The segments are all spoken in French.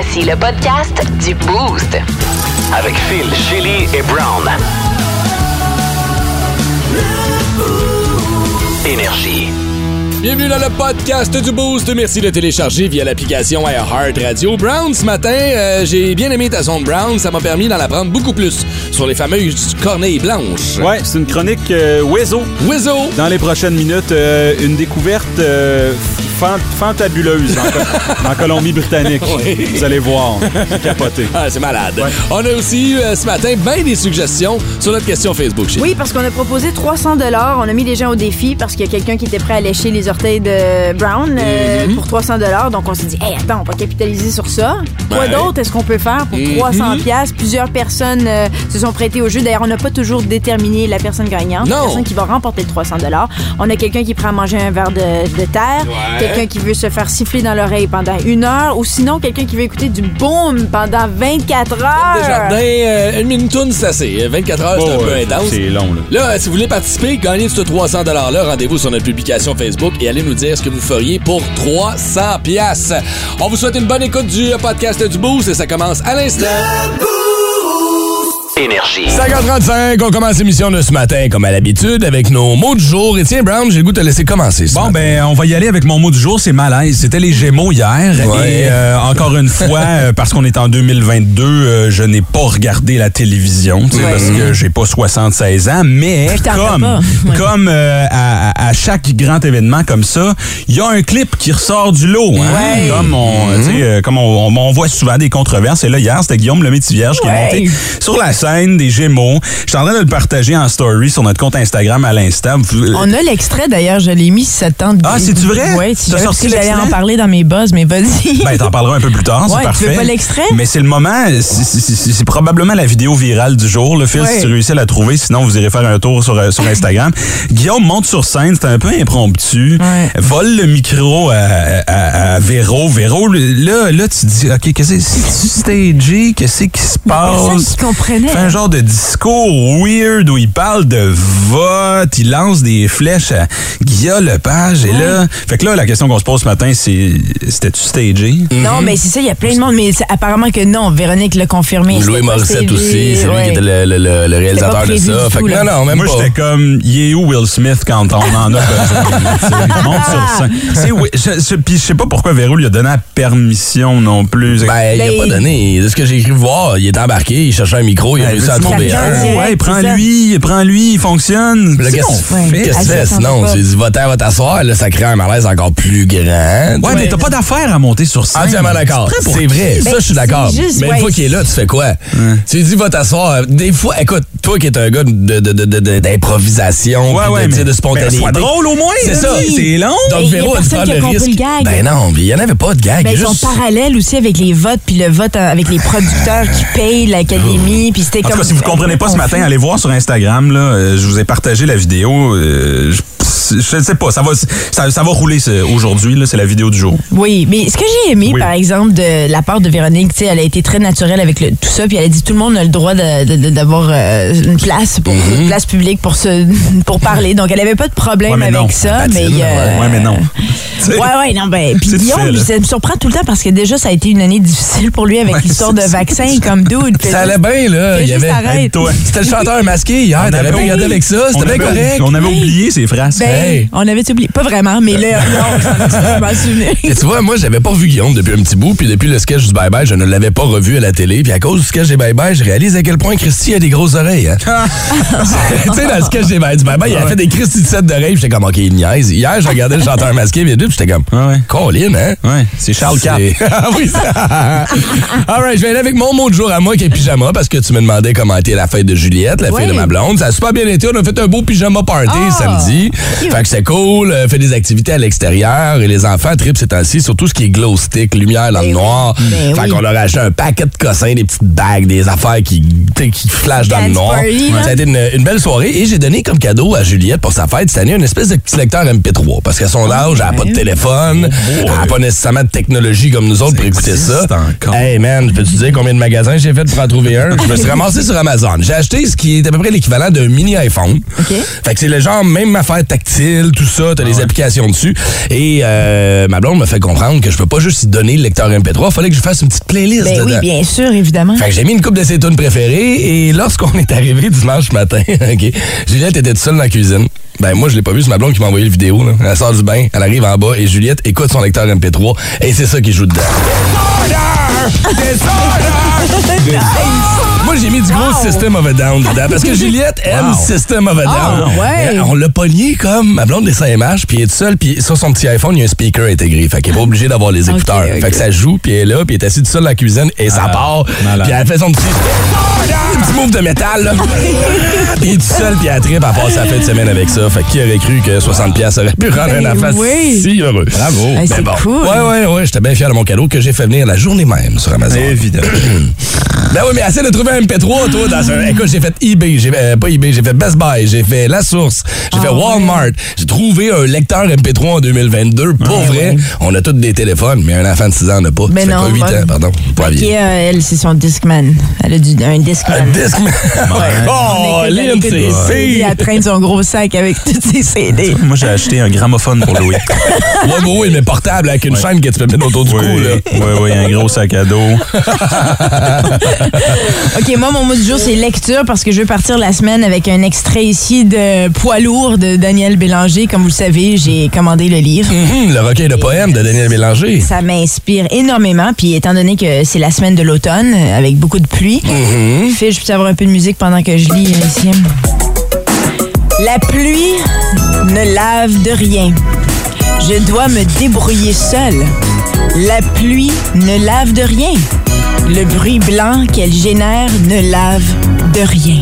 Voici le podcast du Boost. Avec Phil, Chili et Brown. Énergie. Bienvenue dans le podcast du Boost. Merci de télécharger via l'application iHeart Radio. Brown, ce matin, euh, j'ai bien aimé ta zone Brown. Ça m'a permis d'en apprendre beaucoup plus sur les fameuses corneilles blanches. Ouais, c'est une chronique euh. Wezo! Dans les prochaines minutes, euh, une découverte euh, fan- fantabuleuse en, Co- en Colombie-Britannique. Oui. Vous allez voir. C'est capoté. Ah, c'est malade. On a aussi eu euh, ce matin bien des suggestions sur notre question Facebook. Chez Oui, parce qu'on a proposé 300 dollars. On a mis les gens au défi parce qu'il y a quelqu'un qui était prêt à lécher les orteils de Brown euh, Mhm. pour 300 dollars. Donc on s'est dit, hey, attends, on va capitaliser sur ça. Quoi d'autre est-ce qu'on peut faire pour Mhm. 300 pièces Plusieurs personnes euh, se sont prêtées au jeu. D'ailleurs, on n'a pas toujours déterminé la personne gagnante, la Non. personne qui va remporter le 300 dollars. On a quelqu'un qui prend à manger un verre de, de terre, Ouais. Quelqu'un qui veut se faire siffler dans l'oreille pendant une heure, ou sinon quelqu'un qui veut écouter du boom pendant 24 heures. Desjardins, euh, une minute tourne, c'est assez. 24 heures, c'est Oh, un peu ouais, intense. C'est long, là. Là, euh, si vous voulez participer, gagner ce 300 $-là, rendez-vous sur notre publication Facebook et allez nous dire ce que vous feriez pour 300 pièces. On vous souhaite une bonne écoute du euh, podcast du Boost et ça commence à l'instant. Énergie. 5h35, on commence l'émission de ce matin, comme à l'habitude, avec nos mots du jour. Et tiens, Brown, j'ai le goût de te laisser commencer. ce Bon, matin. ben, on va y aller avec mon mot du jour, c'est malaise. C'était les Gémeaux hier. Ouais. Et euh, encore une fois, euh, parce qu'on est en 2022, euh, je n'ai pas regardé la télévision, tu sais, Ouais. parce que j'ai pas 76 ans. Mais comme. Ouais. comme euh, à, à- chaque grand événement comme ça, il y a un clip qui ressort du lot. hein. Ouais. Comme, on, tu sais, euh, comme on, on- on voit souvent des controverses. Et là, hier, c'était Guillaume le Vierge qui Ouais. est monté sur la scène des Gémeaux. Je suis en train de le partager en story sur notre compte Instagram à l'instant. Vous- On a l'extrait d'ailleurs, je l'ai mis si ça te tente. Ah, c'est-tu vrai? Oui, jamais, parce sorti que j'allais en parler dans mes buzz, mais vas-y. Ben, t'en parleras un peu plus tard, Ouais, c'est tu parfait. veux pas l'extrait? Mais c'est le moment, c'est- probablement la vidéo virale du jour, le Ouais. si tu réussis à la trouver, sinon vous irez faire un tour sur, euh, sur Instagram. Guillaume monte sur scène, c'est un peu impromptu, Ouais. vole le micro à, à, à Véro. Véro, là, là, tu dis, OK, qu'est-ce que c'est? Stagé? Qu'est-ce qui se personne passe? qui comprenait. Fait un genre de discours weird où il parle de vote, il lance des flèches à Guillaume Lepage. Et là, fait que là, la question qu'on se pose ce matin, c'est c'était-tu stagé? Non, mais c'est ça, il y a plein de monde, mais c'est- apparemment que non. Véronique l'a confirmé. Louis Morissette aussi, c'est lui qui était le, le- le- le réalisateur de ça. Fait que non, non, même Moi, pas. j'étais comme, il est où Will Smith quand on en a besoin? Monte sur scène. C'est oui, je, je- puis je sais pas pourquoi Véro lui a donné la permission non plus. Ben, il a Ben, pas donné. De ce que j'ai écrit voir, il est embarqué, il cherchait un micro, il a Ben, réussi à trouver un. ouais, c'est prends-lui, prends-lui, il fonctionne. Là, C'est qu'est-ce que tu tu Sinon, ça tu dis, va-t'en, va t'asseoir. Là, ça crée un malaise encore plus grand. Ouais, mais t'as pas d'affaire à monter sur scène. Entièrement d'accord. Tu prends C'est vrai. Ben, ça, je suis d'accord. c'est juste, Mais une fois qu'il est là, tu fais quoi? Tu lui dis, va t'asseoir. Des fois, écoute, toi qui es un gars de- de- de- de- de- d'improvisation, Ouais, ouais, de, tu mais- de spontanéité. mais sois drôle au moins, C'est ça. C'est long. Donc, Et il y a Véro qui a le risque. le gag. Ben non, il n'y en avait pas de gag. Ben, y ils sont parallèles aussi avec les votes, puis le vote euh, avec les producteurs qui payent l'académie, puis c'était En comme. tout cas, si vous comprenez pas ce matin, allez voir sur Instagram. Là, Euh, je vous ai partagé la vidéo. Euh, je, je ne sais pas, ça va, ça, ça va rouler aujourd'hui. là, C'est la vidéo du jour. Oui, mais ce que j'ai aimé, Oui. par exemple, de la part de Véronique, tu sais, elle a été très naturelle avec le- tout ça, puis elle a dit tout le monde a le droit de- de- de- d'avoir euh, une place pour une place publique pour se pour parler. Donc elle avait pas de problème Ouais, mais non. avec ça, Patine, mais euh, Ouais, mais non. Ouais, ouais, non, ben, puis Guillaume, ça me surprend tout le temps parce que déjà, ça a été une année difficile pour lui avec Ouais, l'histoire de ça. vaccin comme dude. Ça allait bien, là. Il y avait. C'était le chanteur masqué hier. On T'avais avait- pas regardé avec ça. C'était bien correct. On avait oublié ces phrases. Ben, Hey. on avait oublié. Pas vraiment, mais là, non, je m'en souviens. Et tu vois, moi, j'avais pas vu Guillaume depuis un petit bout, puis depuis le sketch du Bye Bye, je ne l'avais pas revu à la télé. Puis à cause du sketch des Bye Bye, je réalise à quel point Christy a des grosses oreilles. hein. tu sais, dans le sketch des Bye du Bye Bye, il a fait des Christy de set d'oreilles, puis j'étais comme, OK, il niaise. Hier, je regardais le chanteur masqué, puis j'étais comme, Ouais, ouais. Colin, hein? Ouais, c'est Charles Cap. C'est- Ah oui, ça. All right, je vais aller avec mon mot de jour à moi qui est pyjama parce que tu me demandais comment était la fête de Juliette, la fille de ma blonde. Ça a super bien été. On a fait un beau pyjama party Ah, samedi. Fait que c'est cool. euh, fait des activités à l'extérieur et les enfants tripent ces temps-ci sur tout ce qui est glow stick, lumière dans le Ben noir. Ben fait oui. qu'on leur a acheté un paquet de cossins, des petites bagues, des affaires qui, qui flashent dans le noir. party. Ça a été une, une belle soirée et j'ai donné comme cadeau à Juliette pour sa fête cette année une espèce de petit lecteur MP3 parce qu'à son âge, elle n'a pas de téléphone, elle n'a pas nécessairement de technologie comme nous autres pour écouter ça. encore. Hey man, peux-tu dire combien de magasins j'ai fait pour en trouver un? Je me suis ramassé sur Amazon. J'ai acheté ce qui est à peu près l'équivalent d'un mini iPhone. Fait que c'est le genre même affaire tactile, tout ça, t'as les applications dessus. Et euh, ma blonde me fait comprendre que je peux pas juste y donner le lecteur MP3, fallait que je fasse une petite playlist Ben oui, bien sûr, évidemment. Fait que j'ai mis une coupe de ses tunes préférées et lorsqu'on est arrivé dimanche matin, OK, Juliette était toute seule dans la cuisine. Ben moi je l'ai pas vu, c'est ma blonde qui m'a envoyé le vidéo. Là. Elle sort du bain, elle arrive en bas et Juliette écoute son lecteur MP3 et c'est ça qui joue dedans. Moi, j'ai mis du gros System of a Down dedans parce que Juliette aime System of a Down. Ah, ouais. On l'a pogné comme ma blonde des CMH, puis elle est toute seule, puis sur son petit iPhone, il y a un speaker intégré. Fait qu'elle est pas obligée d'avoir les écouteurs. Fait que ça joue, puis elle est là, puis elle est assise toute seule dans la cuisine, et ça Ah, part. Puis elle fait son petit, un petit move de métal, là. puis elle est toute seule, puis elle tripe, elle passe sa fin de semaine avec ça. Fait que qui aurait cru que 60$ piastres aurait pu rendre Ben un enfant oui. si heureux? Bravo. Hey, Mais c'est bon. cool. Ouais, ouais, ouais, j'étais bien fier de mon cadeau que j'ai fait venir la journée même sur Amazon. Évidemment. Ben oui, mais essaie de trouver un MP3, toi, dans un. Écoute, j'ai fait eBay, j'ai euh, pas eBay, j'ai fait Best Buy, j'ai fait La Source, j'ai Ah, fait Walmart. J'ai trouvé un lecteur MP3 en 2022. Pour vrai, on a tous des téléphones, mais un enfant de 6 ans n'a pas. Ça fait non, pas 8 bah- ans, pardon. Pas euh, elle, c'est son Discman. Elle a du, un Discman. Un disque. Oh, Elle Lynn, c'est pire. Elle traîne son gros sac avec tous ses CD. Moi, j'ai acheté un gramophone pour Louis. Ouais, mais oui, mais portable avec une chaîne que tu peux mettre autour du oui, cou, là. oui, oui, un gros sac à dos. OK, moi, mon mot du jour, c'est lecture parce que je veux partir la semaine avec un extrait ici de Poids lourd de Daniel Bélanger. Comme vous le savez, j'ai commandé le livre. Hum, le recueil de poèmes de Daniel Bélanger. Ça m'inspire énormément. Puis étant donné que c'est la semaine de l'automne, euh, avec beaucoup de pluie, Phil, je peux avoir un peu de musique pendant que je lis euh, ici. La pluie ne lave de rien. Je dois me débrouiller seule. La pluie ne lave de rien. Le bruit blanc qu'elle génère ne lave de rien.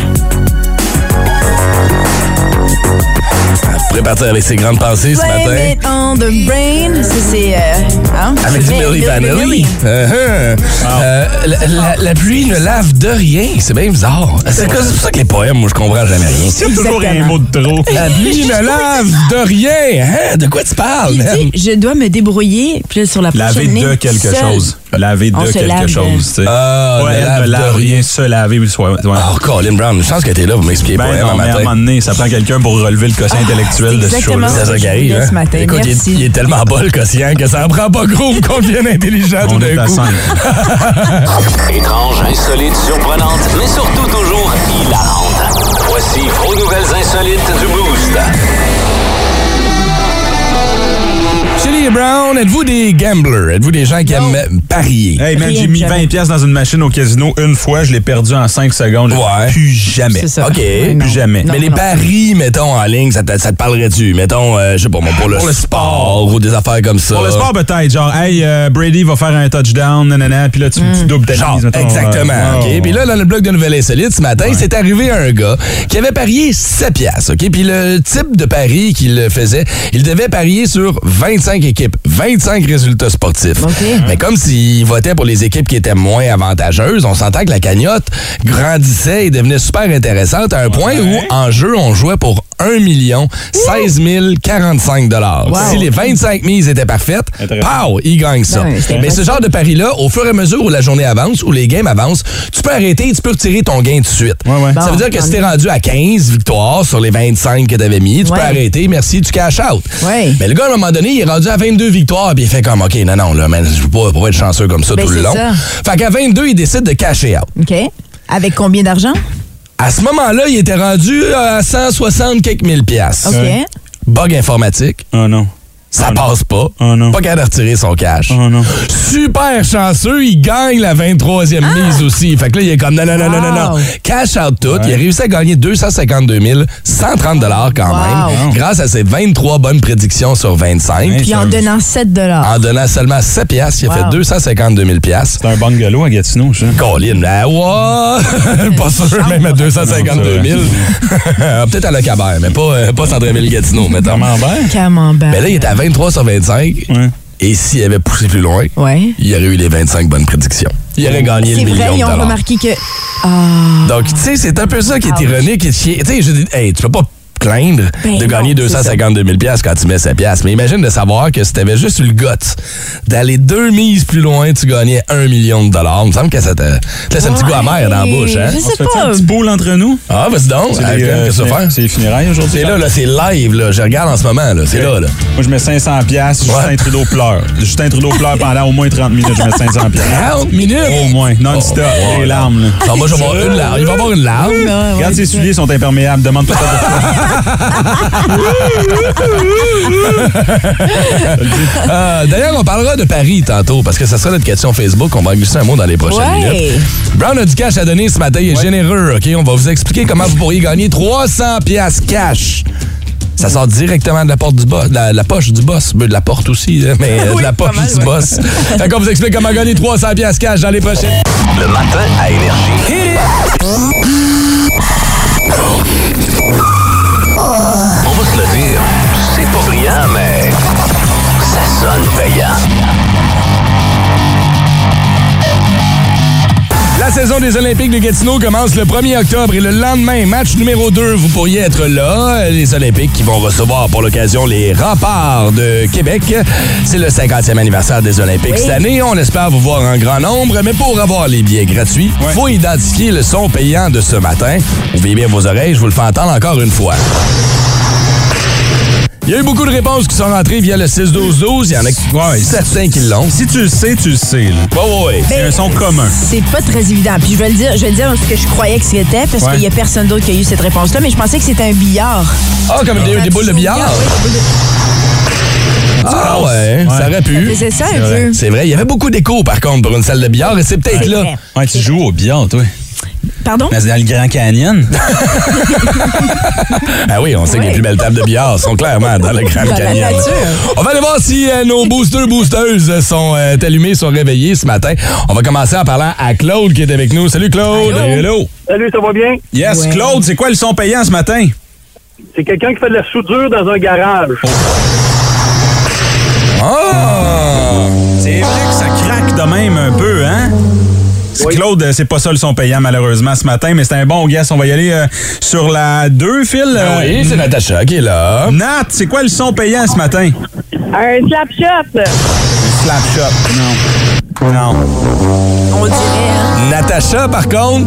Partir avec ses grandes pensées ce Blame matin. it on the brain. Ça, c'est. euh, hein? Avec du Billy Bill- Bill- Vanilli. Billy. Uh-huh. Euh, la, la- la pluie ne lave de rien. C'est bien bizarre. C'est pour ça que les poèmes, moi, je comprends jamais rien. C'est toujours un mot de trop. La pluie ne lave de rien. Hein? De quoi tu parles, dit, je dois me débrouiller. Là, sur la Laver prochaine de ligne, quelque seule. chose. Laver de quelque lave de- chose, tu sais. Ah, ouais, ne lave ne de lave rien. rien, se laver, soit. ouais. Oh, Colin Brown, je pense que t'es là pour m'expliquer Ben poèmes non, un mais à un matin. moment donné, ça prend quelqu'un pour relever le quotient intellectuel de ce show-là. C'est ça hein? ce matin. Écoute, il est, Merci. il est tellement bas le quotient que ça en prend pas gros qu'on devienne intelligent tout d'un coup. 5. Étrange, insolite, surprenante, mais surtout toujours hilarante. Voici vos nouvelles insolites du Boost. Brown, êtes-vous des gamblers? Êtes-vous des gens qui aiment parier? Hey, man, j'ai mis jamais. 20$ piastres dans une machine au casino une fois, je l'ai perdu en 5 secondes. Ouais. Plus jamais. C'est ça. OK. Plus jamais. Non, Mais les non. paris, mettons, en ligne, ça te, ça te parlerait-tu? Mettons, euh, je sais pas, moi, pour le, Pour le sport, ou des affaires comme ça. Pour le sport, peut-être. Genre, hey, euh, Brady va faire un touchdown, nanana, puis là, tu, tu doubles ta Genre, mise, mettons, exactement. euh, OK. oh. Puis là, dans le blog de Nouvelle Insolite, ce matin, c'est arrivé un gars qui avait parié 7 piastres. OK? Puis le type de pari qu'il faisait, il devait parier sur 25 équipes, 25 résultats sportifs. Mais comme s'il votait pour les équipes qui étaient moins avantageuses, on s'entend que la cagnotte grandissait et devenait super intéressante à un point où, en jeu, on jouait pour 1 million 16 045 dollars. Wow. Si les 25 mises étaient parfaites, pow, il gagne ça. Mais ce genre de pari-là, au fur et à mesure où la journée avance, où les games avancent, tu peux arrêter, tu peux retirer ton gain tout de suite. Ouais, ouais. Ça veut dire que si t'es rendu à 15 victoires sur les 25 que t'avais mis, tu Ouais. peux arrêter, merci, tu cash out. Mais le gars, à un moment donné, il est rendu à 22 victoires, puis il fait comme, OK, non, non, là, man, je peux pas, pas être chanceux comme ça Ben, tout le long. ça. Fait qu'à 22, il décide de cacher out. OK. Avec combien d'argent? À ce moment-là, il était rendu à 160 quelques mille piastres. OK. Bug informatique. Oh non. Ça Oh non. passe pas. Oh non. Pas de retirer son cash. Oh non. Super chanceux, il gagne la 23e mise aussi. Fait que là, il est comme non, non, non, non, non, non. Ah! Cash out tout. Il a réussi à gagner 252 130 quand Wow. même, grâce à ses 23 bonnes prédictions sur 25. Ouais. Puis en donnant 7 En donnant seulement 7 piastres, il a Wow. fait 252 000 piastres. C'est un bungalow à Gatineau, ça. Colin, ah, ouais. pas sûr, même à 252 000. Peut-être à Le Cabert, mais pas, euh, pas Centreville-Gatineau, mettons. Camembert? Camembert. Mais là, il était à 23 sur 25. Ouais. Et s'il avait poussé plus loin, Ouais. il aurait eu les 25 bonnes prédictions. Il aurait gagné le C'est million vrai, de ils ont remarqué que. Ah. Donc, tu sais, c'est un peu ça qui est ironique. Tu sais, je dis, hey, tu peux pas plaindre Ben de gagner c'est 252 000 quand tu mets 7 piastres. Mais imagine de savoir que si t'avais juste eu le guts d'aller deux mises plus loin, tu gagnais un million de dollars. Il me semble que ça te laisse un petit goût amer dans la bouche. Hein? Je On se fait pas. un petit pool entre nous? Ah, vas-y donc. C'est les, euh, les funérailles aujourd'hui? C'est là, là, c'est live. Là. Je regarde en ce moment. là. C'est là. là. Moi, je mets 500 pièces. Justin Ouais. Trudeau pleure. Justin Trudeau pleure pendant au moins 30 minutes. Je mets 500 pièces. 40 minutes? Au moins, non-stop. Oh, les larmes, là. Ah, moi, je vais avoir une larme. Il va y avoir une larme. Regarde, ses souliers sont imperméables. Demande pas ça. Euh, D'ailleurs, on parlera de Paris tantôt parce que ça sera notre question Facebook. On va glisser un mot dans les prochaines Ouais. minutes. Brown a du cash à donner ce matin. Il est généreux. OK? On va vous expliquer comment vous pourriez gagner 300 pièces cash. Ça sort directement de la porte du boss, de la, de la poche du boss, de la porte aussi, là, mais euh, de Oui, la poche mal, du ouais. boss. fait qu'on vous explique comment gagner 300 pièces cash dans les prochaines. Le matin à Énergie. Saison des Olympiques de Gatineau commence le 1er octobre et le lendemain, match numéro 2, vous pourriez être là. Les Olympiques qui vont recevoir pour l'occasion les remparts de Québec. C'est le 50e anniversaire des Olympiques cette année. On espère vous voir en grand nombre, mais pour avoir les billets gratuits, Ouais. faut identifier le son payant de ce matin. Ouvrez bien vos oreilles, je vous le fais entendre encore une fois. Il y a eu beaucoup de réponses qui sont rentrées via le 6-12-12. Il y en a Ouais. certains qui l'ont. Si tu le sais, tu le sais. là. Ouais, ouais, ouais. C'est un son commun. C'est pas très évident. Puis je vais le dire, je vais le dire ce que je croyais que c'était parce Ouais. qu'il y a personne d'autre qui a eu cette réponse-là, mais je pensais que c'était un billard. Ah, comme des, des boules de billard? Ah ouais, ça aurait pu. C'est ça un vrai. peu. C'est vrai, il y avait beaucoup d'écho par contre pour une salle de billard et c'est peut-être C'est là. vrai. Ouais, tu joues au billard, toi. Pardon? Mais c'est dans le Grand Canyon. Ah oui, on sait que les plus belles tables de billard sont clairement dans le Grand Dans la Canyon. nature. On va aller voir si euh, nos boosters boosteuses sont euh, allumés, sont réveillés ce matin. On va commencer en parlant à Claude qui est avec nous. Salut Claude. Hello. Salut, ça va bien? Yes, Ouais. Claude, c'est quoi le son payant ce matin? C'est quelqu'un qui fait de la soudure dans un garage. Ah! C'est vrai que ça craque de même un peu, hein? C'est Claude, euh, c'est pas ça le son payant malheureusement ce matin, mais c'est un bon guess. On va y aller euh, sur la 2, Phil. Ah Euh, oui, c'est Natacha qui est là. Nat, c'est quoi le son payant ce matin? Un slap shot. Slap shot. Non. Non. On dirait, hein? Natacha, par contre,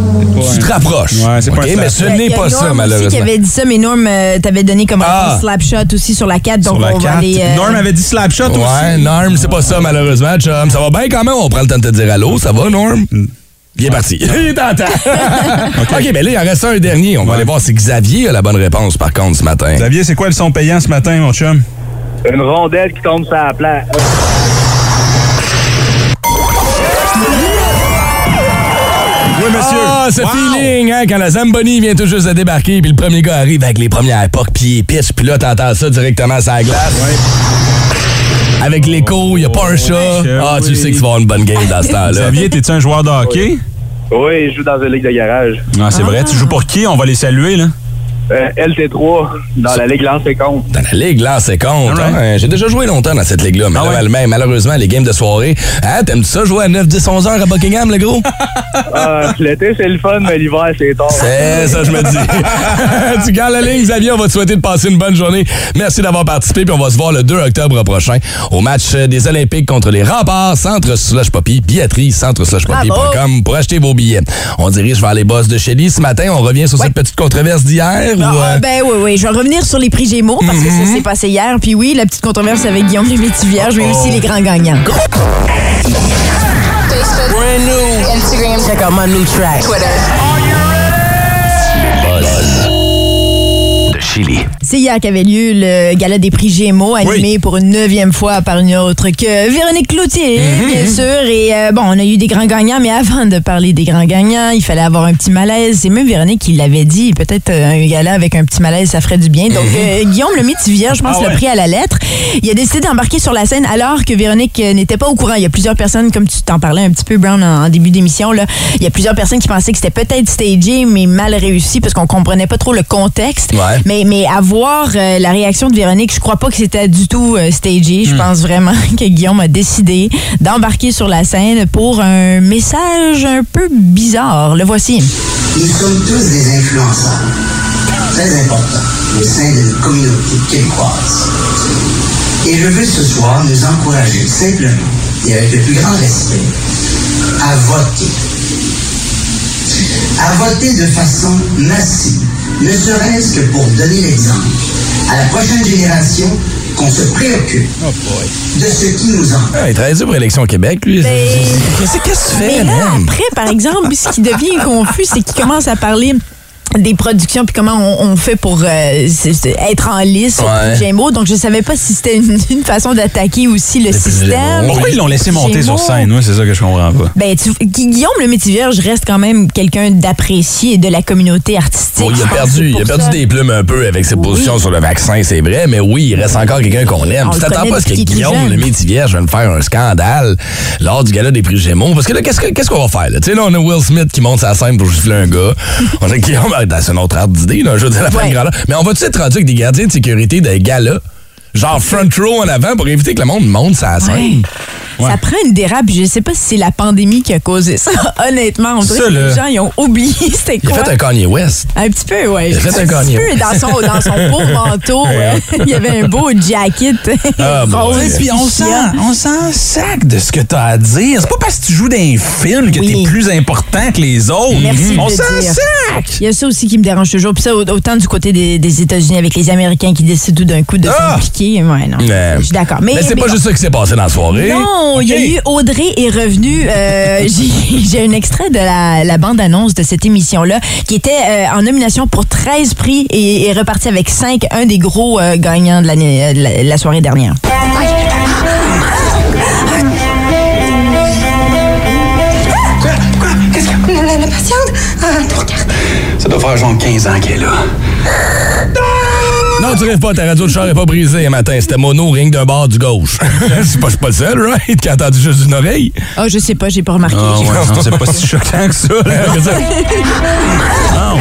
tu te rapproches. Ouais, c'est pas un mais ce shot. Il y n'est a pas Norm ça, aussi malheureusement. qui avait dit ça, mais Norm euh, t'avait donné comme Ah. réponse slap shot aussi sur la 4, donc Sur la on va 4. aller... euh, Norm avait dit slap shot aussi. Ouais, Norm, c'est pas ça, malheureusement, chum. Ça va bien quand même, on prend le temps de te dire allô. Ça va, Norm? Il est parti. Il est en temps. OK, mais là, il en reste un dernier. On va aller voir si Xavier a la bonne réponse, par contre, ce matin. Xavier, c'est quoi le son payant ce matin, mon chum? Une rondelle qui tombe sur la place. Oui, monsieur. Ah, ce Wow. feeling, hein, quand la Zamboni vient tout juste de débarquer, puis le premier gars arrive avec les premières portes, puis il pitch, puis là, t'entends ça directement sur la glace. Avec l'écho, il a pas un chat. Ah, tu sais que tu vas avoir une bonne game dans ce temps-là. Xavier, t'es-tu un joueur de hockey? Oui, je joue dans une ligue de garage. Ah, c'est vrai. Tu joues pour qui? On va les saluer, là. Euh, LT3, dans la ligue lance et compte. Dans la ligue, là, c'est compte. Hein. J'ai déjà joué longtemps dans cette ligue-là, mais Ah là, ouais? mal- malheureusement, les games de soirée. Hein, t'aimes ça jouer à 9, 10, 11 heures à Buckingham, le gros? Ah, L'été, c'est le fun, mais l'hiver, c'est tard. C'est ça, je me dis. tu gardes la ligne, Xavier. On va te souhaiter de passer une bonne journée. Merci d'avoir participé. Puis on va se voir le 2 octobre prochain au match des Olympiques contre les Remparts, Centre Slush Poppy, billetterie, centre slushpoppy.com pour acheter vos billets. On dirige vers les boss de Shelly ce matin. On revient sur cette petite controverse d'hier. Ou, Ah, euh, ben oui, oui. Je vais revenir sur les prix Gémeaux parce que Mhm. ça s'est passé hier. Puis oui, la petite controverse avec Guillaume le Métivier, mais aussi les grands gagnants. Brand new. Instagram. Check out my new track. Twitter. Chili. C'est hier qu'avait lieu le gala des prix Gémeaux, animé pour une neuvième fois par une autre que Véronique Cloutier, bien sûr. Et euh, bon, on a eu des grands gagnants, mais avant de parler des grands gagnants, il fallait avoir un petit malaise. C'est même Véronique qui l'avait dit. Peut-être euh, un gala avec un petit malaise, ça ferait du bien. Donc, euh, Guillaume le Métivier, je pense, Ah l'a ouais. pris à la lettre. Il a décidé d'embarquer sur la scène alors que Véronique n'était pas au courant. Il y a plusieurs personnes, comme tu t'en parlais un petit peu, Brown, en, en début d'émission, là. Il y a plusieurs personnes qui pensaient que c'était peut-être stagé, mais mal réussi parce qu'on comprenait pas trop le contexte. Ouais. Mais, mais à voir euh, la réaction de Véronique, je crois pas que c'était du tout euh, stagé. Je pense vraiment que Guillaume a décidé d'embarquer sur la scène pour un message un peu bizarre. Le voici. Nous sommes tous des influenceurs. Très important. au sein de notre communauté québécoise. Et je veux ce soir nous encourager simplement et avec le plus grand respect à voter. À voter de façon massive, ne serait-ce que pour donner l'exemple à la prochaine génération qu'on se préoccupe de ce qui nous en Ah, il travaille pour l'élection au Québec, lui. Ben, Qu'est-ce que tu fais, Mais là, après, par exemple, ce qui devient confus, c'est qu'il commence à parler des productions puis comment on, on fait pour euh, être en lice sur Ouais. Gémeaux. Donc, je savais pas si c'était une, une façon d'attaquer aussi le système. Pourquoi ils l'ont laissé monter sur scène? Moi, c'est ça que je comprends pas. Ben, tu, Guillaume le Métivierge reste quand même quelqu'un d'apprécié de la communauté artistique. Bon, il a perdu, il a perdu ça. des plumes un peu avec ses positions sur le vaccin, c'est vrai, mais oui, il reste encore quelqu'un qu'on aime. On Tu t'attends pas à ce que Guillaume, le métivierge, va me faire un scandale lors du gala des prix Gémeaux. Parce que là, qu'est-ce que- qu'est-ce qu'on va faire? là? Tu sais, là, on a Will Smith qui monte sa scène pour gifler un gars. On a Guillaume, ah, c'est une autre art d'idée, là, je veux dire, la fin Ouais. de gala. Mais on va-tu être rendu avec des gardiens de sécurité des galas? Genre front row en avant pour éviter que le monde monte sa scène? Ça prend une dérape. Je sais pas si c'est la pandémie qui a causé ça. Honnêtement, on dirait que les gens ils ont oublié c'était Il a quoi. fait un Kanye West. Un petit peu, oui. Il a fait un petit Kanye peu West. dans son, dans son beau manteau. Il y avait un beau jacket Ah, rose. Puis on s'en, on s'en sac de ce que t'as à dire. C'est pas parce que tu joues dans un film que Oui. t'es plus important que les autres. Merci de on s'en sac! Il y a ça aussi qui me dérange toujours. Puis ça, au- autant du côté des, des États-Unis avec les Américains qui décident tout d'un coup de Ah! s'impliquer. Ouais, non. Mais- Je suis d'accord. Mais, Mais c'est pas bon. juste ça qui s'est passé dans la soirée. Non, il y a eu Audrey est revenue. Euh, J'ai un extrait de la, la bande-annonce de cette émission-là qui était euh, en nomination pour 13 prix et est reparti avec 5, un des gros euh, gagnants de, la, la soirée dernière. Qu'est-ce que la, la patiente? Ah. Ça doit faire genre 15 ans qu'elle est là. Non, tu rêves pas, ta radio de char est pas brisée un matin. C'était mono, ring d'un bord du gauche. c'est pas, je suis pas le seul, right? Qui a entendu juste une oreille. Ah, je sais pas, j'ai pas remarqué. Ah ouais, non, c'est pas si choquant que ça. là. Ah.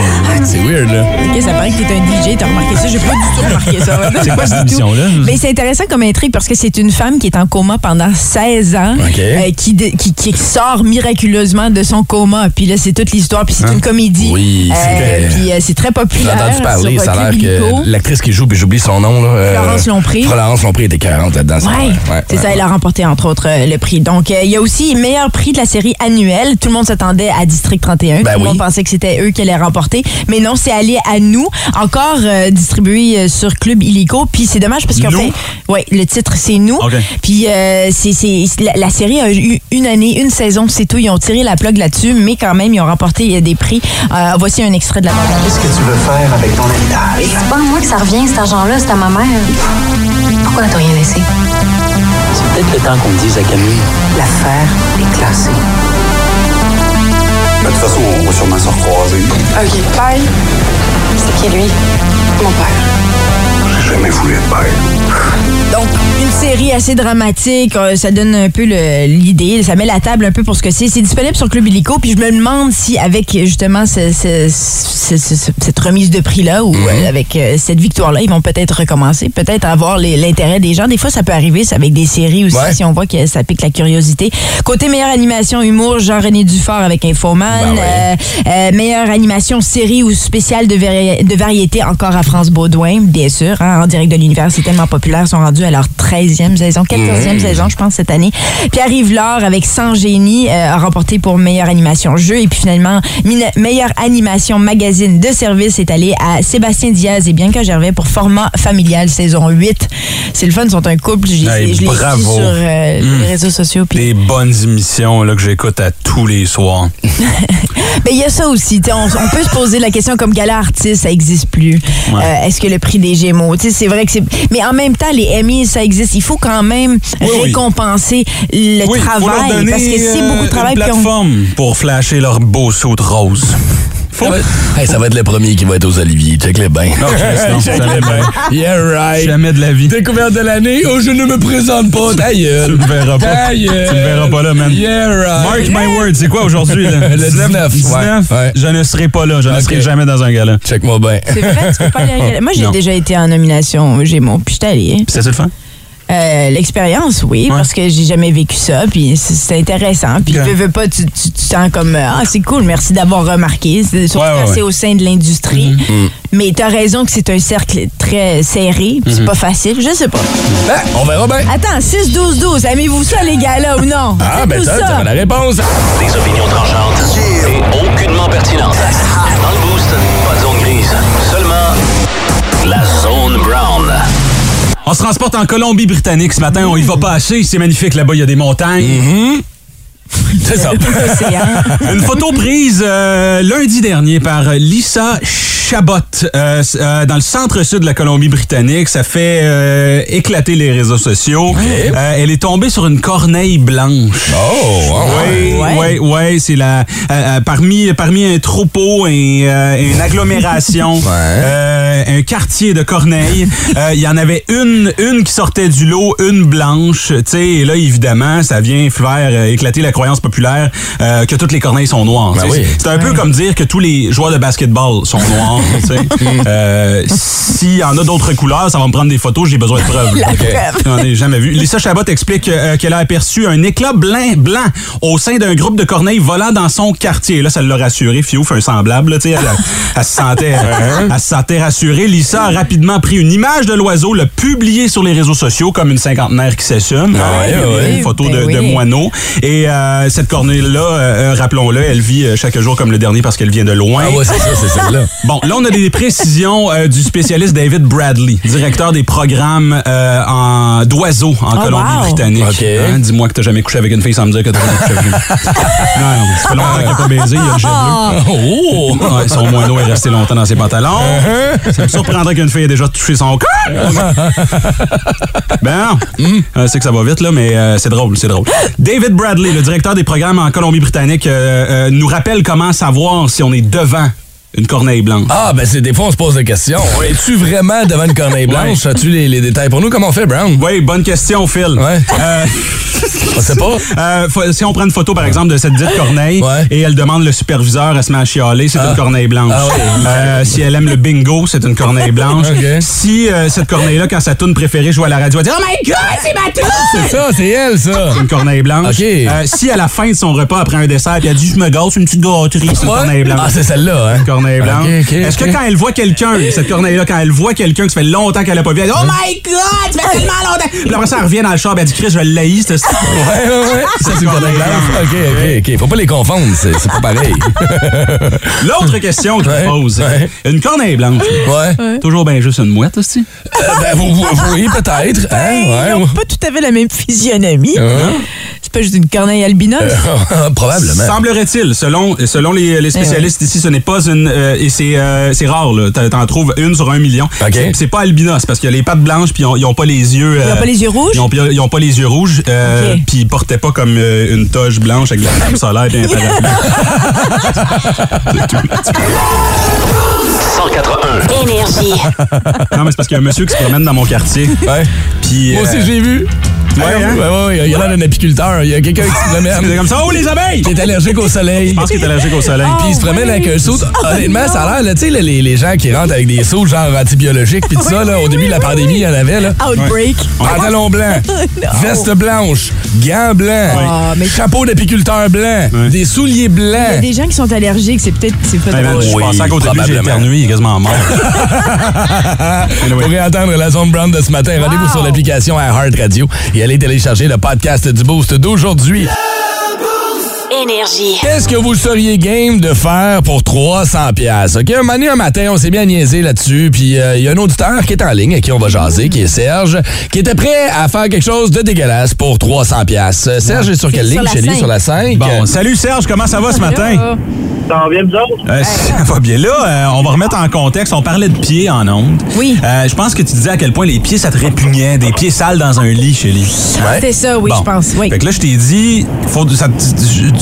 C'est weird, là. Ok, ça paraît que t'es un DJ, t'as remarqué ça. J'ai pas du tout remarqué ça. C'est quoi cette émission-là? Mais c'est intéressant comme intrigue parce que c'est une femme qui est en coma pendant 16 ans, OK. euh, qui, qui, qui sort miraculeusement de son coma. Puis là, c'est toute l'histoire. Puis c'est une comédie. Hein? Oui, c'est Euh, vrai. Puis euh, c'est très J'ai populaire. entendu parler, euh, ça a l'air que l'actrice qui joue, puis j'oublie son nom, là. euh, Florence Lompré. Florence Lompré était 40 là-dedans. ça, Ouais, ouais, c'est ouais, ça, elle a remporté entre autres euh, le prix. Donc, euh, il y a aussi meilleur prix de la série annuelle. Tout le monde s'attendait à District 31. Ben Tout le oui. monde pensait que c'était eux qui allaient remporter. Mais non, c'est allé à nous. Encore euh, distribué sur Club Illico. Puis c'est dommage parce qu'en Nous? fait, ouais, le titre c'est nous. Puis euh, c'est, c'est- la, la série a eu une année, une saison, c'est tout. Ils ont tiré la plug là-dessus, mais quand même, ils ont remporté des prix. Euh, voici un extrait de la bande Qu'est-ce que tu veux faire avec ton héritage? C'est pas moi que ça revient, cet argent-là, c'est à ma mère. Pourquoi t'as rien laissé? C'est peut-être le temps qu'on le dise à Camille. L'affaire est classée. De toute façon, on va sûrement se recroiser. OK, bye. C'est qui, lui? Mon père. Jamais voulu être père. Donc, une série assez dramatique. euh, ça donne un peu l'idée. Ça met la table un peu pour ce que c'est. C'est disponible sur Club Illico. Puis je me demande si, avec justement ce- ce- ce- ce- ce- cette remise de prix-là ou euh, avec euh, cette victoire-là, ils vont peut-être recommencer, peut-être avoir l'intérêt des gens. Des fois, ça peut arriver. C'est avec des séries aussi, Ouais. si on voit que ça pique la curiosité. Côté meilleure animation humour, Jean-René Dufort avec Infoman. Ben ouais. Euh, euh, meilleure animation série ou spéciale de, vari- de variété encore à France Baudouin, bien sûr. hein, en direct de l'univers, c'est tellement populaire. Ils sont rendus à leur 13e saison, 14e Mmh. saison, je pense, cette année. Pierre-Yves Laure, avec Sans Génie, euh, a remporté pour meilleure animation jeu. Et puis finalement, meilleure animation magazine de service est allé à Sébastien Diaz et Bianca Gervais pour format familial saison 8. C'est le fun, ils sont un couple. J'ai- Hey, je les suis bravo. sur euh, Mm. les réseaux sociaux. puis- Des bonnes émissions là, que j'écoute à tous les soirs. Mais il y a ça aussi. On, on peut se poser la question comme gala artiste, ça existe plus. Ouais. Euh, Est-ce que le prix des Gémeaux, sais, c'est vrai que c'est. Mais en même temps, les Emmys, ça existe. Il faut quand même oui. récompenser le oui, faut leur travail donner parce que c'est euh, beaucoup de travail. une on- plateforme pour flasher leur beau saut de rose. Ça va, être, hey, ça va être le premier qui va être aux Oliviers. Check les bains. Non, Chris, non, Check jamais les bains. Yeah, right. Jamais de la vie. Découverte de l'année. Oh, je ne me présente pas. Ta gueule. Tu le verras pas. Ta gueule. Tu le verras pas là, man. Yeah, right. Mark my words, c'est quoi aujourd'hui? Le 19, 19, ouais, je ne serai pas là. Je ne serai jamais dans un gala. Check-moi bien. C'est vrai, tu peux pas aller à la gala. Moi, j'ai déjà été en nomination aux Gémeaux, puis j'étais allée. Puis c'est le fun? Euh, L'expérience, oui, parce que j'ai jamais vécu ça, puis c'est- intéressant. Puis Ok. veux, veux pas, tu, tu, tu sens comme euh, ah c'est cool, merci d'avoir remarqué. C'est- Surtout Ouais, ouais, c'est au sein de l'industrie. Mhm. Mais t'as raison que c'est un cercle très serré, puis c'est Mhm. pas facile. Je sais pas. Ben, on verra bien. Attends, 6-12-12, aimez-vous ça les gars là ou non? Ah, ben ça, ça. t'as la réponse. Des opinions tranchantes et aucunement pertinentes. Dans le boost, pas de zone grise, seulement la zone brown. On se transporte en Colombie-Britannique ce matin. On y va pas assez. C'est magnifique. Là-bas, il y a des montagnes. C'est ça. Une photo prise euh, lundi dernier par Lisa Chabot euh, euh, dans le centre-sud de la Colombie-Britannique. Ça fait euh, éclater les réseaux sociaux. Euh, elle est tombée sur une corneille blanche. Oh, Oui, oui, oui, c'est la euh, euh, parmi parmi un troupeau et euh, une agglomération, euh, un quartier de corneilles. euh, Il y en avait une une qui sortait du lot, une blanche. Tu sais, et là évidemment, ça vient faire euh, éclater la croyance populaire euh, que toutes les corneilles sont noires. Ben oui. C'est un peu comme dire que tous les joueurs de basketball sont noirs. Sais. Euh, S'il y en a d'autres couleurs, ça va me prendre des photos. J'ai besoin de preuves. La Ok? preuve. J'en ai jamais vu. Lisa Chabot explique euh, qu'elle a aperçu un éclat blanc, blanc au sein d'un groupe de corneilles volant dans son quartier. Là, ça l'a rassuré. Fio fait un semblable. là, Elle, elle se sentait, elle se sentait rassurée. Lisa a rapidement pris une image de l'oiseau, l'a publiée sur les réseaux sociaux comme une cinquantenaire qui s'assume. Ah ouais, Euh, ouais. Une photo Ben de, de oui. moineau. Et euh, cette corneille-là, euh, euh, rappelons-le, elle vit euh, chaque jour comme le dernier parce qu'elle vient de loin. Ah ouais, c'est ça, c'est celle-là. Bon, là, on a des précisions euh, du spécialiste David Bradley, directeur des programmes euh, en d'oiseaux en Oh, Colombie-Britannique. wow. OK. Hein, Dis-moi que t'as jamais couché avec une fille sans me dire que t'as jamais couché avec une Non, non, ça fait longtemps qu'il n'a pas baisé, il a le jet bleu. Oh! Ouais, son moineau est resté longtemps dans ses pantalons. Ça me surprendrait qu'une fille ait déjà touché son corps. ben non. Euh, c'est que ça va vite, là, mais euh, c'est drôle, c'est drôle. David Bradley, le directeur des programmes en Colombie-Britannique, euh, euh, nous rappelle comment savoir si on est devant une corneille blanche. Ah, ben c'est des fois, on se pose la question. Es-tu vraiment devant une corneille blanche? As-tu les, les détails pour nous? Comment on fait, Brown? Oui, bonne question, Phil. Ouais. Euh, On sait pas. euh, si on prend une photo, par exemple, de cette dite corneille Ouais. et elle demande le superviseur à se mettre à chialer, c'est Ah. une corneille blanche. Ah. Euh, si elle aime le bingo, c'est une corneille blanche. Si cette corneille-là, quand sa tune préférée joue à la radio, elle dit « Oh my God, c'est ma tune! C'est ça, c'est elle, ça. C'est une corneille blanche. Ok. Euh, si à la fin de son repas, après un dessert, puis elle dit « Je me gâte, c'est une petite gâterie », c'est une corneille blanche. Ah, c'est celle-là, hein? Une corneille blanche. Est-ce que quand elle voit quelqu'un, cette corneille-là, quand elle voit quelqu'un que ça fait longtemps qu'elle a pas vu, elle dit « Oh my God, ça fait tellement longtemps! » Puis après ça, elle revient dans le char, elle dit « Chris, je l'haïs, c'est ça. Ouais, ouais, ouais. Ça, c'est une corneille blanche. OK, OK, OK. Faut pas les confondre. C'est c'est pas pareil. L'autre question que je pose, ouais. une corneille blanche, Ouais. toujours bien juste une mouette, aussi. Euh, ben, vous, vous- oui, peut-être. Hein? Ils Ouais, ont ouais. pas tout à fait la même physionomie. Hein? C'est pas juste une corneille albinos. Euh, Probablement. Semblerait-il, selon, selon les, les spécialistes ici, ce n'est pas une. Euh, et c'est euh, c'est rare, là. T'en- trouves une sur un million. C'est- pas albinos, parce qu'il y a les pattes blanches, puis ils ont, ils ont pas les yeux. Ils ont pas les yeux rouges? Ils ont, ils ont pas les yeux rouges, euh, puis ils portaient pas comme euh, une toge blanche avec de la crème solaire et un parapluie. 181. Énergie. non, mais c'est parce qu'il y a un monsieur qui se promène dans mon quartier. Ouais. Puis. Moi aussi, je l'ai vu. Ouais, hein? ouais. Il y a l'air d'un apiculteur. Il y a quelqu'un qui se promène. C'est comme ça, oh les abeilles! Qui est allergique au soleil. Je pense qu'il est allergique au soleil. Puis il se promène avec un saut. Honnêtement, ça a l'air, là, tu sais, les, les gens qui rentrent avec des sauts genre antibiologiques, puis tout ça, là, au début de la pandémie, il y en avait, là. Outbreak. Pantalon blanc, veste blanche, gants blancs, Ah, mais- chapeau d'apiculteur blanc, des souliers Il y a blancs. des gens qui sont allergiques, c'est peut-être c'est man, drôle. je pensais qu'au début, j'ai probablement. éternué, il est quasiment mort. Vous pourrez entendre la zone brown de ce matin. Rendez-vous sur l'application Heart Radio et allez télécharger le podcast du Boost d'aujourd'hui. Énergie. Qu'est-ce que vous seriez game de faire pour 300 pièces OK, un donné, un matin, on s'est bien niaisé là-dessus, puis euh, il y a un auditeur qui est en ligne, à qui on va jaser, qui est Serge, qui était prêt à faire quelque chose de dégueulasse pour 300 pièces. Euh, Serge est sur quelle Sur ligne? la chez lui? cinq. Sur la 5? Bon, salut Serge, comment ça va ce matin? Ça va bien, vous autres? Euh, ça va bien. Là, euh, on va remettre en contexte. On parlait de pieds en ondes. Oui. Euh, je pense que tu disais à quel point les pieds, ça te répugnait. Des pieds sales dans un lit chez lui. Ouais. C'est ça, oui, Bon. je pense. Oui. Fait que là, je t'ai dit, faut, ça,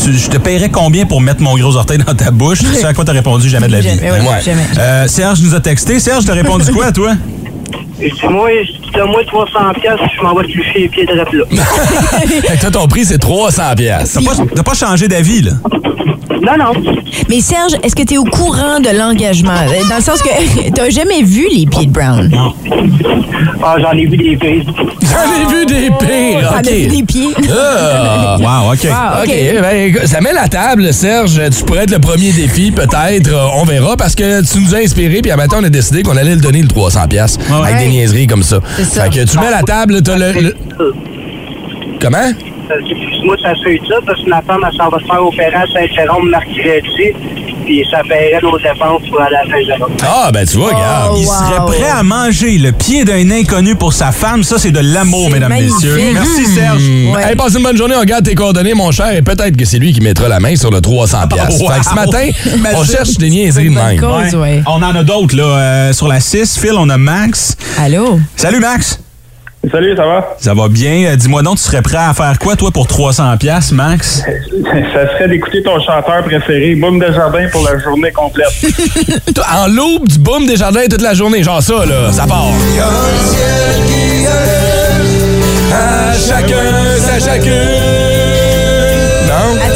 tu- je te paierais combien pour mettre mon gros orteil dans ta bouche? C'est à quoi t'as répondu jamais de la vie. Jamais, oui, jamais. Euh, Serge nous a texté. Serge, t'as répondu quoi, toi? Moi, si moi 300 pièces, je m'en vais toucher les pieds de rap là. Fait que toi, ton prix, c'est 300 pièces. T'as pas, t'as pas changé d'avis, là? Non, non. Mais Serge, est-ce que tu es au courant de l'engagement? Euh, Dans le sens que t'as jamais vu les pieds de Brown? Ah, j'en ai vu des pires. J'en ai vu des pires. T'en as OK. vu des pieds? Ah. Wow, OK. Wow, OK, ben, écoute, ça met la table, Serge. Tu pourrais être le premier défi, peut-être. Euh, On verra, parce que tu nous as inspiré, puis à matin, on a décidé qu'on allait le donner le 300$, piastres, Ouais. avec des niaiseries comme ça. C'est ça. Fait que tu mets la table, t'as le, le- Comment? Moi, ça suit ça, parce que ma femme, elle s'en va se faire opérer à Saint-Jérôme mercredi, puis ça paierait nos dépenses pour aller à Saint-Jérôme. Ah, ben tu vois, regarde. Oh, Il wow. serait prêt à manger le pied d'un inconnu pour sa femme. Ça, c'est de l'amour, mesdames, magnifique. messieurs. Merci, Serge. Hmm. Ouais. Hey, passe une bonne journée, on garde tes coordonnées, mon cher, et peut-être que c'est lui qui mettra la main sur le 300$. piastres. Wow. Fait que ce matin, on cherche des niaiseries de même. cause. ouais. On en a d'autres, là. euh, sur la 6, Phil, on a Max. Allô? Salut, Max. Salut, ça va? Ça va bien. Euh, Dis-moi donc, tu serais prêt à faire quoi, toi, pour 300$, piastres, Max? Ça serait d'écouter ton chanteur préféré, Boum Desjardins, pour la journée complète. Toi, En loupe du boom des jardins toute la journée, genre ça, là, ça part. À chacun, sa chacune. Non?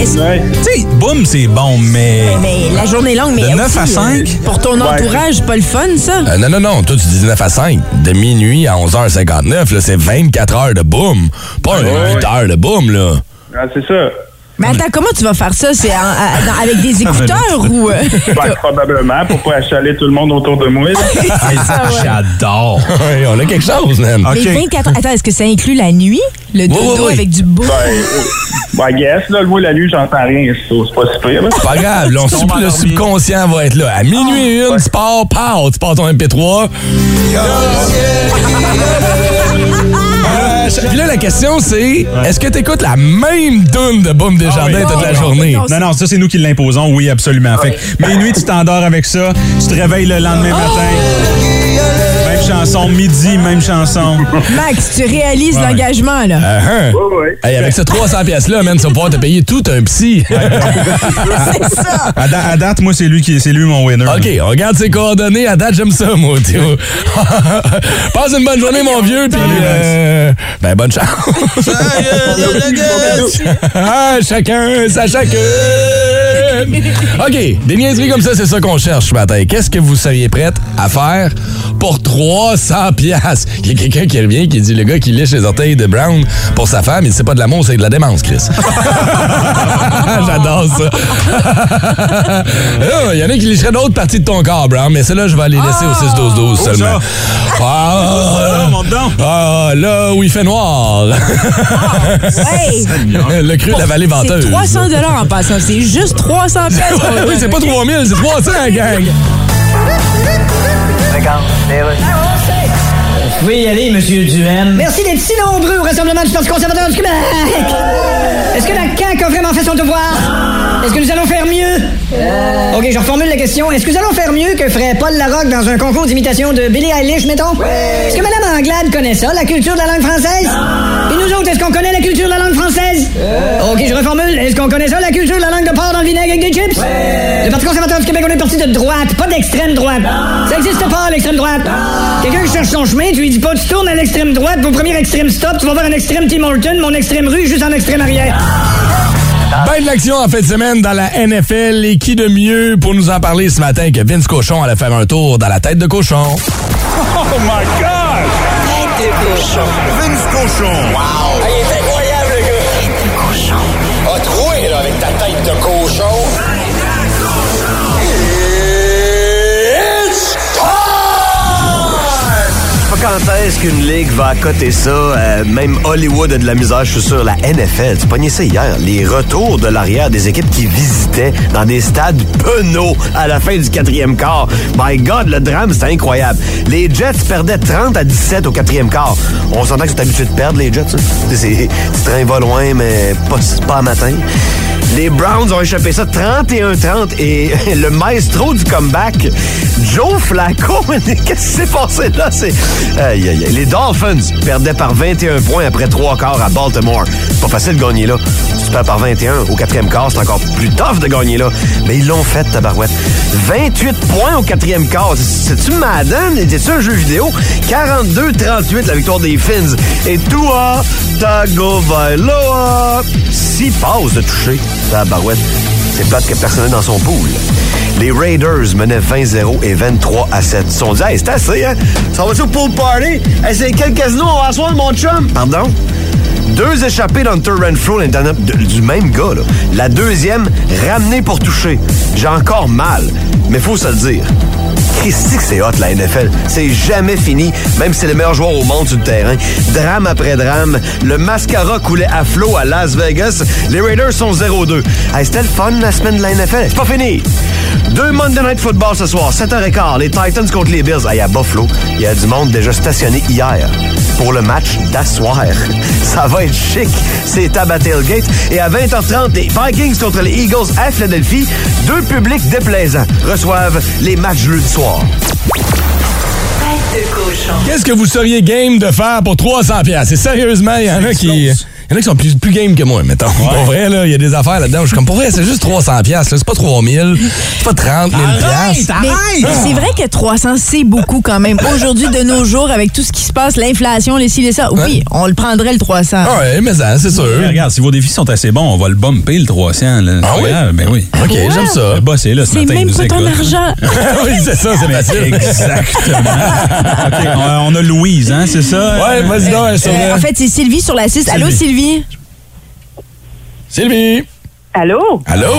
Ouais. Tu sais, boum, c'est bon, mais... Mais la journée est longue, mais De 9 à aussi, 5? euh, Pour ton entourage, c'est pas le fun, ça? Euh, non, non, non. Toi, tu dis 9 à 5. De minuit à 11h59, là, c'est 24 heures de boom. Pas un Ouais, 8 ouais. heures de boom, là. Ah, c'est ça. Mais attends, comment tu vas faire ça? C'est avec des écouteurs ou... euh, Ben, probablement, pour pas achaler tout le monde autour de moi. ça, ouais. J'adore. Ouais, on a quelque chose. Mais 24 Attends, est-ce que ça inclut la nuit? Le dodo oui, oui. avec du beau? Ben, euh, ben, guess, là, moi, la nuit, j'entends rien. C'est c'est pas pire, là. Pas grave, là, on Ils sont sub- le subconscient va être là. À minuit une, tu pars, pow, tu pars ton MP3. Euh, Puis là, la question, c'est est-ce que tu écoutes la même tune de Boom Desjardins toute la journée? non, Non, non, ça, c'est nous qui l'imposons. Oui, absolument. Fait que minuit, tu t'endors avec ça. Tu te réveilles le lendemain matin. Chanson. Midi, même chanson. Max, tu réalises Ouais. l'engagement, là. Uh-huh. Ouais, ouais. Hey, avec ces 300 pièces-là, man, tu vas pouvoir te payer tout un psy. c'est ça. À, da- à date, moi, c'est lui, qui, c'est lui mon winner. OK, on regarde ses coordonnées. À date, j'aime ça, moi, Théo. Passe une bonne journée, mon vieux, puis euh, ben, bonne chance. Ah, chacun, ça chacun. OK, des niaiseries comme ça, c'est ça qu'on cherche ce matin. Qu'est-ce que vous seriez prête à faire pour 300 piastres? Il y a quelqu'un qui revient qui dit le gars qui liche les orteils de Brown pour sa femme, il sait pas de l'amour, c'est de la démence, Chris. J'adore ça. Il y en a qui licheraient d'autres parties de ton corps, Brown, mais celle-là, je vais les laisser au 6-12-12 seulement. Ah, donc. ah, là où il fait noir. Hey! le cru de la vallée venteuse. C'est 300 en passant. C'est juste 300 pièces. oui, c'est pas 3000, c'est 300, gang. Vous pouvez y aller, Monsieur Duhaime. Merci d'être si nombreux au Rassemblement du Parti conservateur du Québec. Est-ce que la CAQ a vraiment fait son devoir? Est-ce que nous allons faire mieux? OK, je reformule la question. Est-ce que nous allons faire mieux que ferait Paul Larocque dans un concours d'imitation de Billie Eilish, mettons? Est-ce que Mme Anglade connaît ça, la culture de la langue française? Et nous autres, est-ce qu'on connaît la culture de la langue française? OK, je reformule. Est-ce qu'on connaît ça, la culture de la langue de porc dans le vinaigre avec des chips? Le Parti conservateur du Québec, on est parti de droite, pas d'extrême droite. Ça existe pas, l'extrême droite. Quelqu'un qui cherche son chemin, tu lui dis pas, tu tournes à l'extrême droite, pour premier extrême stop, tu vas voir un extrême Tim Horton, mon extrême rue, juste en extrême arrière. Ben de l'action en fin de semaine dans la NFL. Et qui de mieux pour nous en parler ce matin que Vince Cochon allait faire un tour dans la tête de cochon? Oh my God! Tête de cochon. Vince cochon. Wow! Quand est-ce qu'une ligue va accoter ça? Euh, même Hollywood a de la misère, je suis sûr. La NFL, tu pognais ça hier. Les retours de l'arrière des équipes qui visitaient dans des stades penauds à la fin du quatrième quart. My God, le drame, c'était incroyable. Les Jets perdaient 30 à 17 au quatrième quart. On s'entend que c'est habitué de perdre, les Jets. hein? C'est, train va loin, mais pas, pas à matin. Les Browns ont échappé ça 31-30 et le maestro du comeback, Joe Flacco, qu'est-ce qui s'est passé là? C'est... Aïe, aïe, aïe. Les Dolphins perdaient par 21 points après trois quarts à Baltimore. Pas facile de gagner là. Si tu perds par 21 au quatrième quart, c'est encore plus tough de gagner là. Mais ils l'ont fait, tabarouette. 28 points au quatrième quart. C'est-tu Madden? C'est-tu un jeu vidéo? 42-38 la victoire des Fins. Et Tua Tagovailoa, 6 passes de toucher. Tabarouette. c'est plate que personne n'est dans son pool. Les Raiders menaient 20-0 et 23 à 7. Ils sont dit, c'est assez, hein? Ça va-tu au pool party? Hey, c'est quel casino? On va asseoir, mon chum? Pardon? Deux échappées d'Hunter Renfro du même gars. Là. La deuxième, ramenée pour toucher. J'ai encore mal, mais faut se le dire. Christy c'est hot, la NFL. C'est jamais fini, même si c'est le meilleur joueur au monde sur le terrain. Drame après drame, le mascara coulait à flot à Las Vegas. Les Raiders sont 0-2. Hey, C'était le fun, la semaine de la NFL. C'est pas fini. Deux Monday Night Football ce soir, 7h15. Les Titans contre les Bills. Hey, à Buffalo, il y a du monde déjà stationné hier pour le match d'asseoir. Ça va être chic. C'est à Tailgate. Et à 20h30, les Vikings contre les Eagles à Philadelphie. Deux publics déplaisants reçoivent les matchs jeudi soir. Qu'est-ce que vous seriez game de faire pour 300 pièces Et sérieusement, il y en a qui... y en a qui sont plus, plus game que moi, mettons. Pour vrai, là, il y a des affaires là-dedans. Je suis comme, pour vrai, c'est juste 300 pièces. C'est pas 3000, c'est pas 30 000 pièces. C'est vrai que 300, c'est beaucoup quand même. Aujourd'hui, de nos jours, avec tout ce qui se passe, l'inflation, les ci, les ça, oui, on le prendrait le 300. Ah ouais, mais ça, c'est sûr. Mais regarde, si vos défis sont assez bons, on va le bumper, le 300. Là. Ah oui? Ouais, Ben oui. OK, j'aime ça. Le boss est là ce C'est matin, il même pas ton argent. oui, c'est ça, c'est facile. Exactement. OK, on, a Louise, hein, c'est ça? Ouais, vas-y Euh, saurait. en fait, c'est Sylvie sur la 6. Allô, Sylvie? Sylvie! Allô? Allô?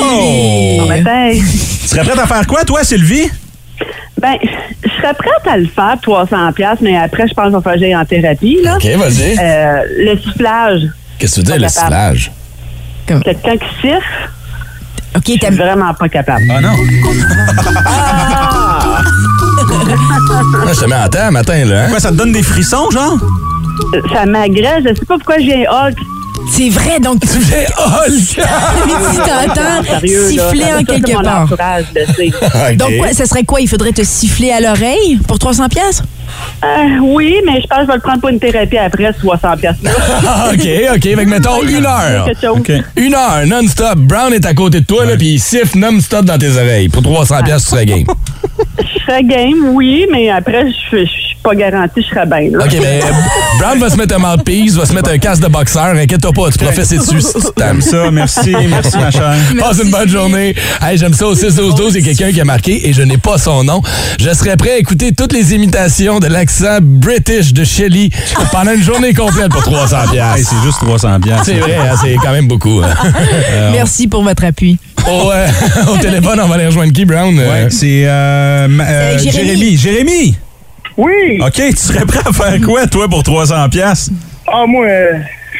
Bon matin. Tu serais prête à faire quoi, toi, Sylvie? Ben, je serais prête à le faire, 300 pièces, mais après, je pense qu'il va j'aille en thérapie, là. OK, vas-y. Euh, le sifflage. Qu'est-ce que tu veux dire, le sifflage? Quelqu'un qui siffle? OK, Je suis vraiment pas capable. Ah non. Ah! Ah, je te mets en temps, matin, là. Hein? Quoi, ça te donne des frissons, genre? Ça m'agresse. Je sais pas pourquoi j'ai un Hulk. C'est vrai, donc tu fais Hulk! si t'entends Sérieux, là. siffler en quelque mon part. entourage. Donc, quoi, ça serait quoi? Il faudrait te siffler à l'oreille pour 300 pièces? Euh, oui, mais je pense que je vais le prendre pour une thérapie après 60 pièces. Ah, OK, OK. Fait que mettons une heure. Une heure, non-stop. Brown est à côté de toi, là, puis il siffle non-stop dans tes oreilles. Pour 300 pièces, tu serais game. Je serais game, oui, mais après, je je suis pas garantie, je serais bien. là. OK, mais euh, Brown va se mettre un mouthpiece, va se mettre un casque de boxeur. Inquiète-toi pas, tu pourras fesser dessus si tu t'aimes. ça, merci, merci, ma chère. Passe une bonne journée. Hey, j'aime ça au 6-12-12. Il y a quelqu'un qui a marqué et je n'ai pas son nom. Je serais prêt à écouter toutes les imitations de l'accent british de Shelly pendant une journée complète pour 300 Hey, c'est juste 300 piastres. C'est vrai, hein, c'est quand même beaucoup. hein. Euh, Merci pour votre appui. au, euh, au téléphone, on va aller rejoindre qui, Brown? Ouais, c'est euh, euh, Jérémy. Jérémy. Oui! OK, tu serais prêt à faire quoi, toi, pour 300 piastres? Ah, moi, euh,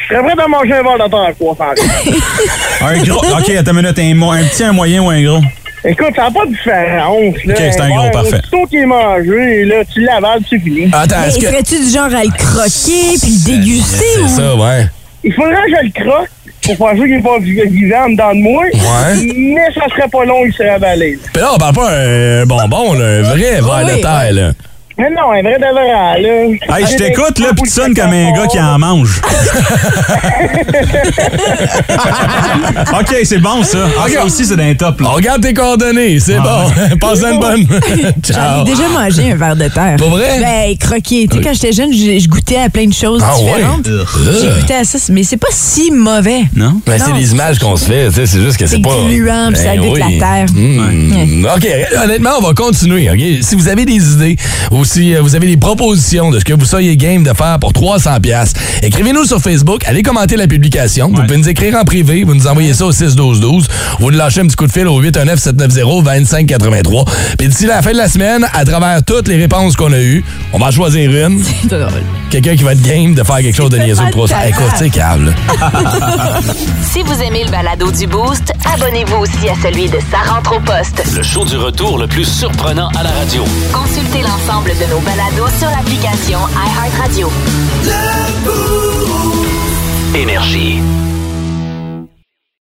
je serais prêt à manger un verre de terre, quoi, sans Un gros. OK, attends une minute. Un, un petit, un moyen ou un gros? Écoute, ça n'a pas de différence, là. Ok, c'est un gros, parfait. Aussitôt qu'il est mangé, là, tu l'avales, c'est fini. Attends, est-ce que. serais-tu du genre à le croquer puis le déguster? C'est ou- ça, ouais. Il faudrait que je le croque pour faire sûr qu'il n'est pas vi- vivant en dedans de moi. Ouais. Mais ça serait pas long, il serait avalé. Puis là, on parle pas un bonbon, là, un vrai verre oui, de terre, là. Mais non, un vrai de vrai, là. Hey, je t'écoute, là, pis tu sonnes comme un gars qui en mange. OK, c'est bon, ça. Ah, ça aussi, c'est d'un top, On là. regarde tes coordonnées, c'est bon. Passe une bonne. Ciao. ai déjà mangé un verre de terre. Pour vrai? Ben, croquer. Tu sais, quand j'étais jeune, je je goûtais à plein de choses Ah ouais? différentes. J'ai goûté à ça, mais c'est pas si mauvais. Non? Ben, c'est Non. les images qu'on se fait, tu sais, c'est juste que c'est C'est pas. gluant, puis ça Ben goûte oui. la terre. Hmm. OK, honnêtement, on va continuer. OK? Si vous avez des idées ou si euh, vous avez des propositions de ce que vous seriez game de faire pour 300$, piastres, écrivez-nous sur Facebook, allez commenter la publication. Vous pouvez nous écrire en privé, vous nous envoyez ça au 61212. Vous nous lâchez un petit coup de fil au 819-790-2583. Puis d'ici la fin de la semaine, à travers toutes les réponses qu'on a eues, on va en choisir une. Quelqu'un qui va être game de faire quelque chose de niaiseux pour 300$. Écoute, c'est câble. Si vous aimez le balado du Boost, abonnez-vous aussi à celui de Sa rentre au poste. Le show du retour le plus surprenant à la radio. Consultez l'ensemble de nos balados sur l'application iHeartRadio. Énergie.